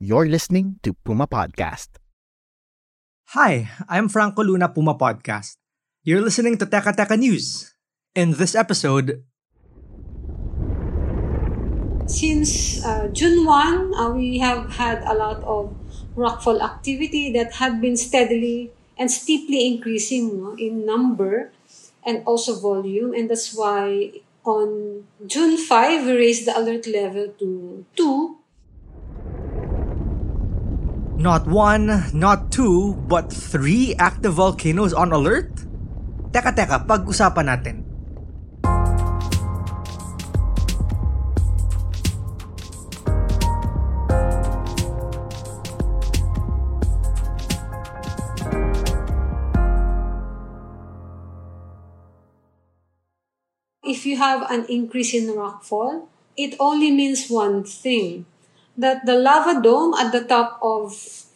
You're listening to Puma Podcast. Hi, I'm Franco Luna Puma Podcast. You're listening to Teka Teka News. In this episode, since uh, June 1, uh, we have had a lot of rockfall activity that had been steadily and steeply increasing no, in number and also volume. And that's why on June 5, we raised the alert level to 2 not one, not two, but three active volcanoes on alert? Teka teka, pag-usapan natin. If you have an increase in rockfall, it only means one thing that the lava dome at the top of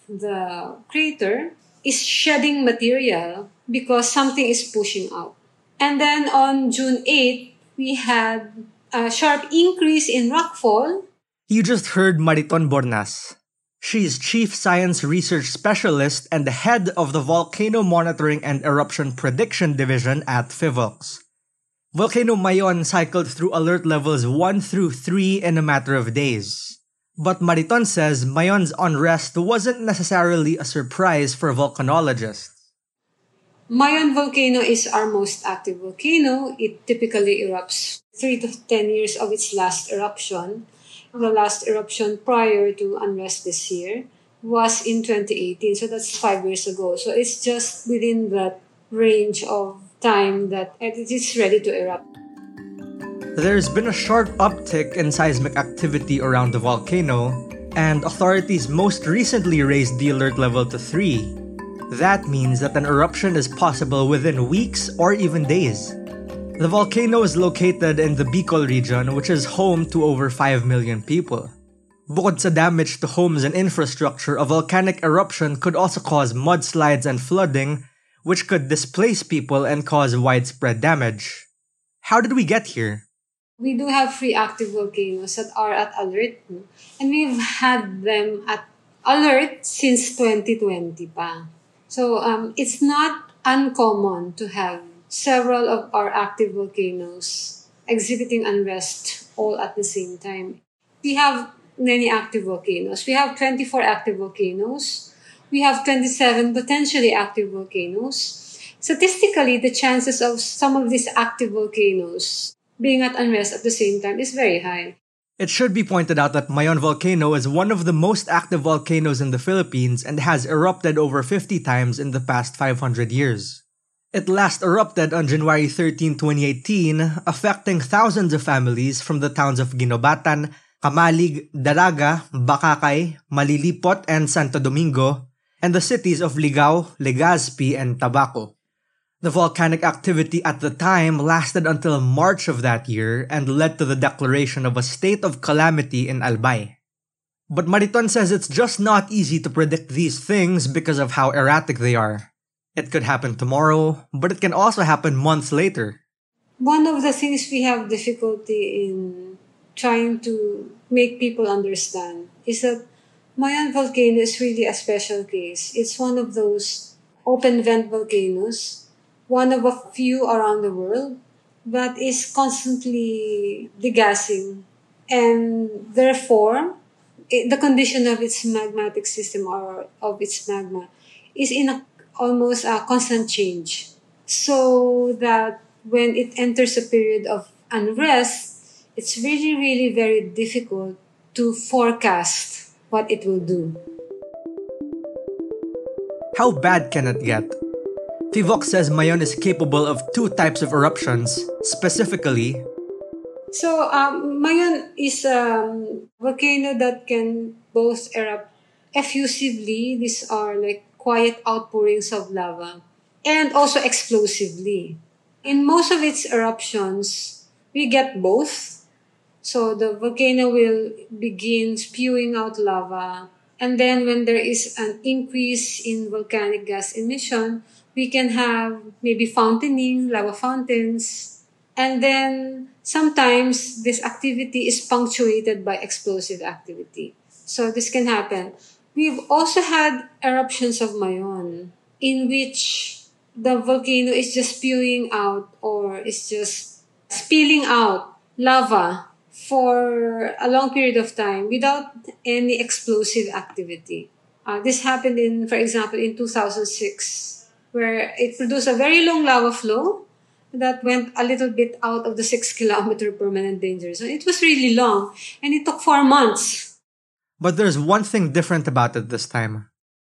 the crater is shedding material because something is pushing out. And then on June 8th, we had a sharp increase in rockfall. You just heard Mariton Bornas. She is Chief Science Research Specialist and the head of the Volcano Monitoring and Eruption Prediction Division at PHIVOLCS. Volcano Mayon cycled through alert levels 1 through 3 in a matter of days. But Mariton says Mayon's unrest wasn't necessarily a surprise for volcanologists. Mayon volcano is our most active volcano. It typically erupts 3 to 10 years of its last eruption. The last eruption prior to unrest this year was in 2018, so that's five years ago. So it's just within that range of time that it is ready to erupt. There's been a sharp uptick in seismic activity around the volcano, and authorities most recently raised the alert level to 3. That means that an eruption is possible within weeks or even days. The volcano is located in the Bicol region, which is home to over 5 million people. Bukod sa damage to homes and infrastructure, a volcanic eruption could also cause mudslides and flooding, which could displace people and cause widespread damage. How did we get here? We do have free active volcanoes that are at alert. And we've had them at alert since 2020 pa. So um, it's not uncommon to have several of our active volcanoes exhibiting unrest all at the same time. We have many active volcanoes. We have 24 active volcanoes. We have 27 potentially active volcanoes. Statistically, the chances of some of these active volcanoes being at unrest at the same time is very high. It should be pointed out that Mayon volcano is one of the most active volcanoes in the Philippines and has erupted over 50 times in the past 500 years. It last erupted on January 13, 2018, affecting thousands of families from the towns of Guinobatan, Camalig, Daraga, Bacacay, Malilipot, and Santo Domingo, and the cities of Ligao, Legazpi, and Tabaco. The volcanic activity at the time lasted until March of that year and led to the declaration of a state of calamity in Albay. But Mariton says it's just not easy to predict these things because of how erratic they are. It could happen tomorrow, but it can also happen months later. One of the things we have difficulty in trying to make people understand is that Mayon volcano is really a special case. It's one of those open vent volcanoes one of a few around the world, but is constantly degassing. And therefore, it, the condition of its magmatic system or of its magma is in a, almost a constant change. So that when it enters a period of unrest, it's really, really very difficult to forecast what it will do. How bad can it get? Phivolcs says Mayon is capable of two types of eruptions, specifically So, um, Mayon is a volcano that can both erupt effusively, these are like quiet outpourings of lava, and also explosively. In most of its eruptions, we get both. So, the volcano will begin spewing out lava, and then when there is an increase in volcanic gas emission, we can have maybe fountaining, lava fountains, and then sometimes this activity is punctuated by explosive activity. So this can happen. We've also had eruptions of Mayon in which the volcano is just spewing out or is just spilling out lava for a long period of time without any explosive activity. Uh, this happened in, for example, in 2006, where it produced a very long lava flow that went a little bit out of the six kilometer permanent danger zone. It was really long and it took four months. But there's one thing different about it this time.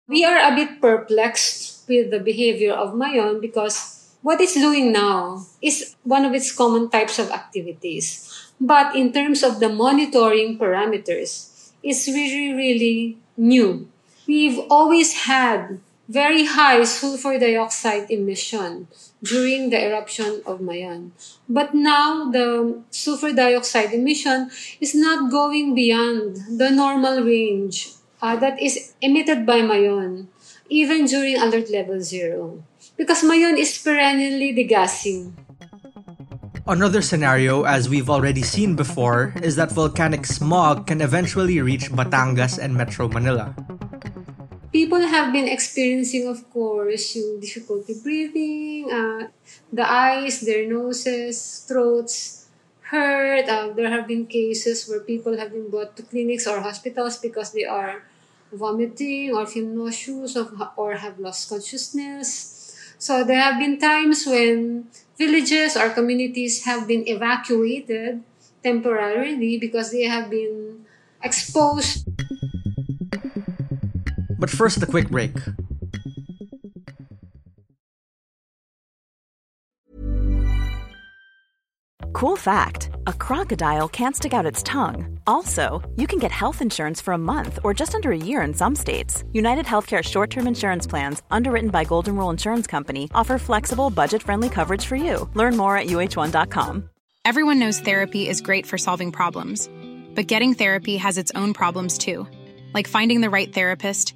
We are a bit perplexed with the behavior of Mayon because what it's doing now is one of its common types of activities. But in terms of the monitoring parameters, it's really, really new. We've always had very high sulfur dioxide emission during the eruption of Mayon. But now the sulfur dioxide emission is not going beyond the normal range uh, that is emitted by Mayon, even during alert level zero. Because Mayon is perennially degassing. Another scenario, as we've already seen before, is that volcanic smog can eventually reach Batangas and Metro Manila people have been experiencing, of course, yung difficulty breathing, uh, the eyes, their noses, throats hurt. Uh, there have been cases where people have been brought to clinics or hospitals because they are vomiting or feel nauseous or have lost consciousness. So there have been times when villages or communities have been evacuated temporarily because they have been exposed but first, a quick break. Cool fact a crocodile can't stick out its tongue. Also, you can get health insurance for a month or just under a year in some states. United Healthcare short term insurance plans, underwritten by Golden Rule Insurance Company, offer flexible, budget friendly coverage for you. Learn more at uh1.com. Everyone knows therapy is great for solving problems, but getting therapy has its own problems too, like finding the right therapist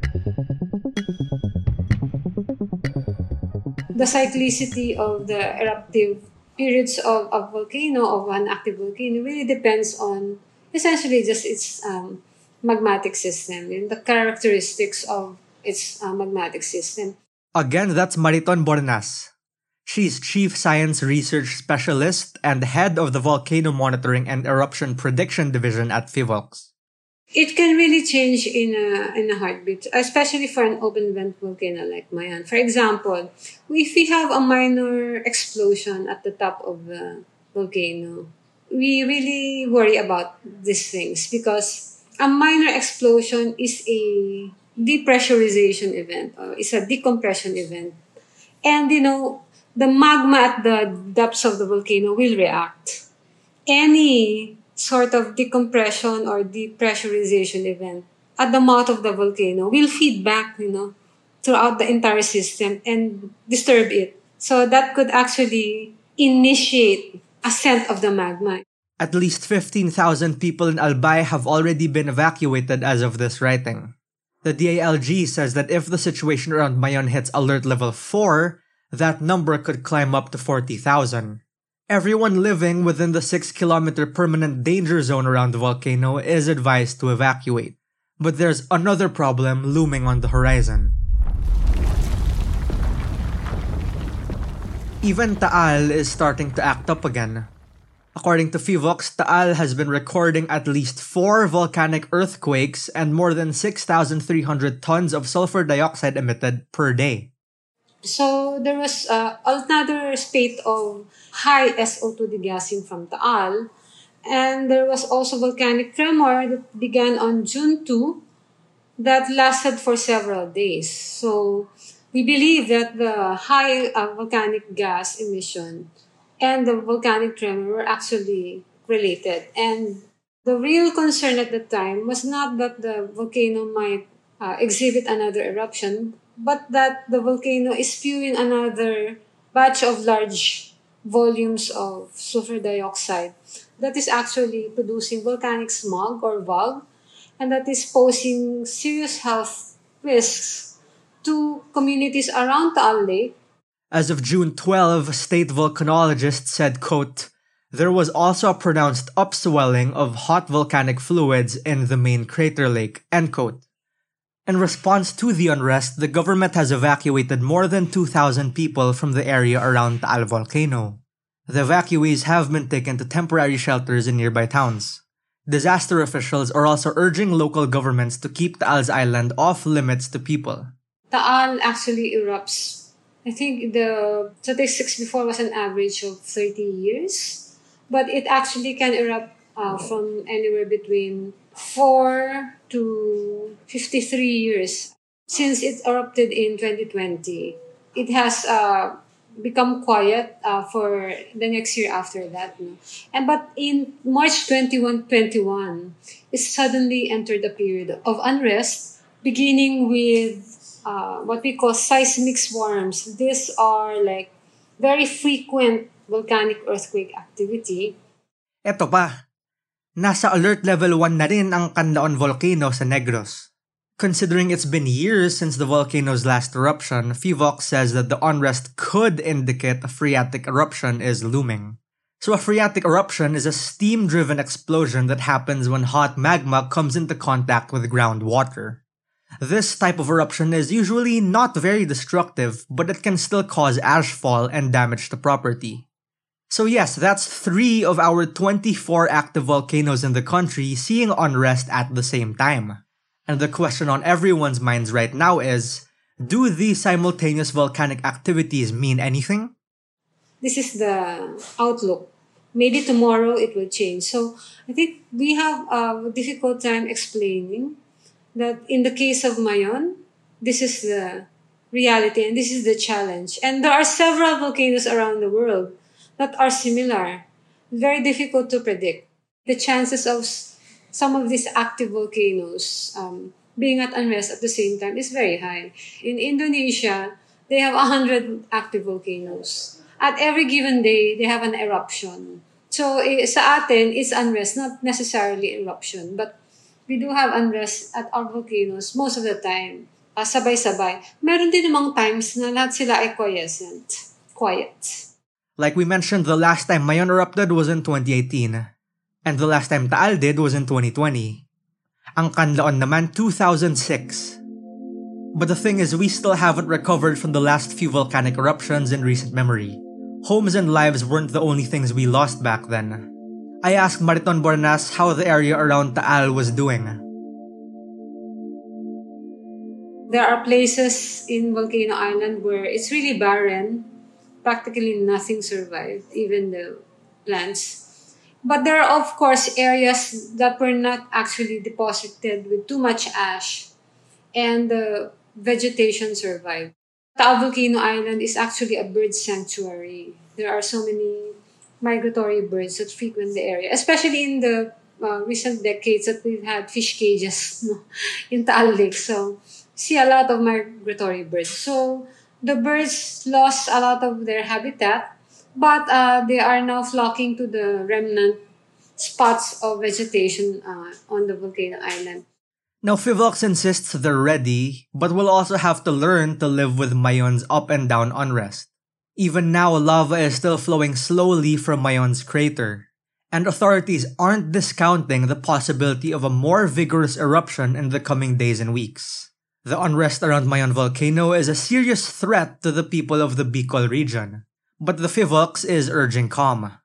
the cyclicity of the eruptive periods of a volcano, of an active volcano, really depends on essentially just its um, magmatic system and the characteristics of its uh, magmatic system. Again, that's Mariton Bornas. She's Chief Science Research Specialist and head of the Volcano Monitoring and Eruption Prediction Division at Phivolcs. It can really change in a, in a heartbeat, especially for an open vent volcano like Mayon. For example, if we have a minor explosion at the top of the volcano, we really worry about these things because a minor explosion is a depressurization event or is a decompression event. And you know, the magma at the depths of the volcano will react. Any sort of decompression or depressurization event at the mouth of the volcano will feed back, you know, throughout the entire system and disturb it. So that could actually initiate ascent of the magma. At least 15,000 people in Albay have already been evacuated as of this writing. The DILG says that if the situation around Mayon hits alert level 4, that number could climb up to 40,000. Everyone living within the 6 kilometer permanent danger zone around the volcano is advised to evacuate. But there's another problem looming on the horizon. Even Taal is starting to act up again. According to Phivolcs, Taal has been recording at least four volcanic earthquakes and more than 6,300 tons of sulfur dioxide emitted per day. So there was uh, another spate of high SO2 degassing from Taal, and there was also volcanic tremor that began on June 2 that lasted for several days. So we believe that the high uh, volcanic gas emission and the volcanic tremor were actually related. And the real concern at the time was not that the volcano might uh, exhibit another eruption, but that the volcano is spewing another batch of large volumes of sulfur dioxide that is actually producing volcanic smog or VOG, and that is posing serious health risks to communities around Taal Lake as of June 12, state volcanologists said, quote, there was also a pronounced upswelling of hot volcanic fluids in the main crater lake, end quote. In response to the unrest, the government has evacuated more than 2,000 people from the area around Taal volcano. The evacuees have been taken to temporary shelters in nearby towns. Disaster officials are also urging local governments to keep Taal's island off limits to people. Taal actually erupts I think the statistics before was an average of 30 years, but it actually can erupt uh, from anywhere between 4 to 53 years. Since it erupted in 2020, it has uh, become quiet uh, for the next year after that. And but in March 21, 21, it suddenly entered a period of unrest, beginning with uh, what we call seismic swarms. These are like very frequent volcanic earthquake activity. Ito pa, nasa alert level 1 na rin ang Kanlaon volcano sa Negros. Considering it's been years since the volcano's last eruption, Phivolcs says that the unrest could indicate a phreatic eruption is looming. So a phreatic eruption is a steam-driven explosion that happens when hot magma comes into contact with groundwater. This type of eruption is usually not very destructive, but it can still cause ashfall and damage to property. So yes, that's three of our 24 active volcanoes in the country seeing unrest at the same time. And the question on everyone's minds right now is, do these simultaneous volcanic activities mean anything? This is the outlook. Maybe tomorrow it will change. So I think we have a difficult time explaining that in the case of Mayon, this is the reality and this is the challenge. And there are several volcanoes around the world that are similar, very difficult to predict. The chances of some of these active volcanoes um, being at unrest at the same time is very high. In Indonesia, they have 100 active volcanoes. At every given day, they have an eruption. So eh, sa atin, it's unrest, not necessarily eruption, but we do have unrest at our volcanoes most of the time. Uh, sabay-sabay. Meron din namang times na lahat sila ay quiescent. Quiet. Like we mentioned, the last time Mayon erupted was in 2018. And the last time Taal did was in 2020. Ang Kanlaon naman, 2006. But the thing is, we still haven't recovered from the last few volcanic eruptions in recent memory. Homes and lives weren't the only things we lost back then. I asked Mariton Bornas how the area around Taal was doing. There are places in Volcano Island where it's really barren. Practically nothing survived, even the plants. But there are, of course, areas that were not actually deposited with too much ash, and the vegetation survived. Taal Volcano Island is actually a bird sanctuary. There are so many migratory birds that frequent the area, especially in the uh, recent decades that we've had fish cages in Taal Lake. So, see a lot of migratory birds. So, the birds lost a lot of their habitat, but uh, they are now flocking to the remnant spots of vegetation uh, on the volcano island. Now, Phivolcs insists they're ready, but will also have to learn to live with Mayon's up and down unrest. Even now, lava is still flowing slowly from Mayon's crater, and authorities aren't discounting the possibility of a more vigorous eruption in the coming days and weeks. The unrest around Mayon volcano is a serious threat to the people of the Bicol region, but the PHIVOLCS is urging calm.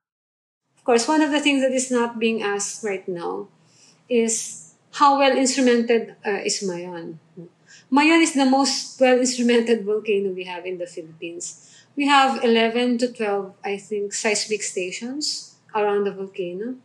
Of course, one of the things that is not being asked right now is how well instrumented uh, is Mayon. Mayon is the most well instrumented volcano we have in the Philippines. We have 11 to 12, I think, seismic stations around the volcano,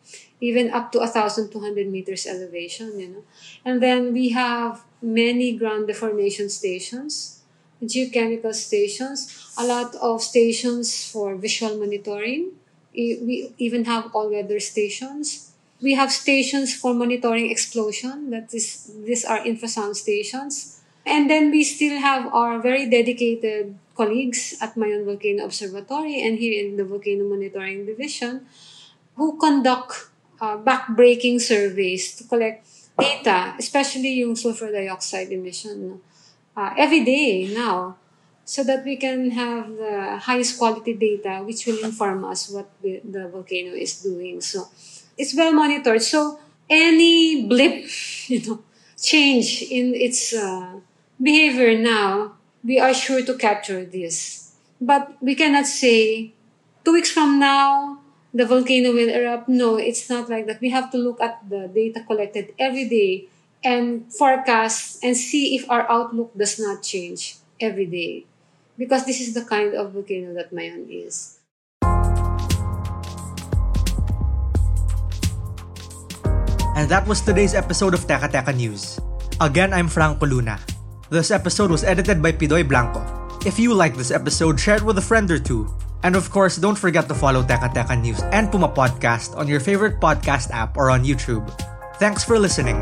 even up to 1,200 meters elevation, you know. And then we have many ground deformation stations, geochemical stations, a lot of stations for visual monitoring. We even have all-weather stations. We have stations for monitoring explosion. That is, these are infrasound stations. And then we still have our very dedicated colleagues at Mayon Volcano Observatory and here in the Volcano Monitoring Division who conduct uh, back-breaking surveys to collect data, especially yung sulfur dioxide emission, uh, every day now, so that we can have the highest quality data which will inform us what the, the volcano is doing. So it's well monitored. So any blip, you know, change in its uh, behavior now, we are sure to capture this. But we cannot say two weeks from now, the volcano will erupt. No, it's not like that. We have to look at the data collected every day and forecast and see if our outlook does not change every day. Because this is the kind of volcano that Mayon is. And that was today's episode of Teka Teka News. Again, I'm Franco Luna. This episode was edited by Pidoy Blanco. If you like this episode, share it with a friend or two. And of course, don't forget to follow Teka Teka News and Puma Podcast on your favorite podcast app or on YouTube. Thanks for listening.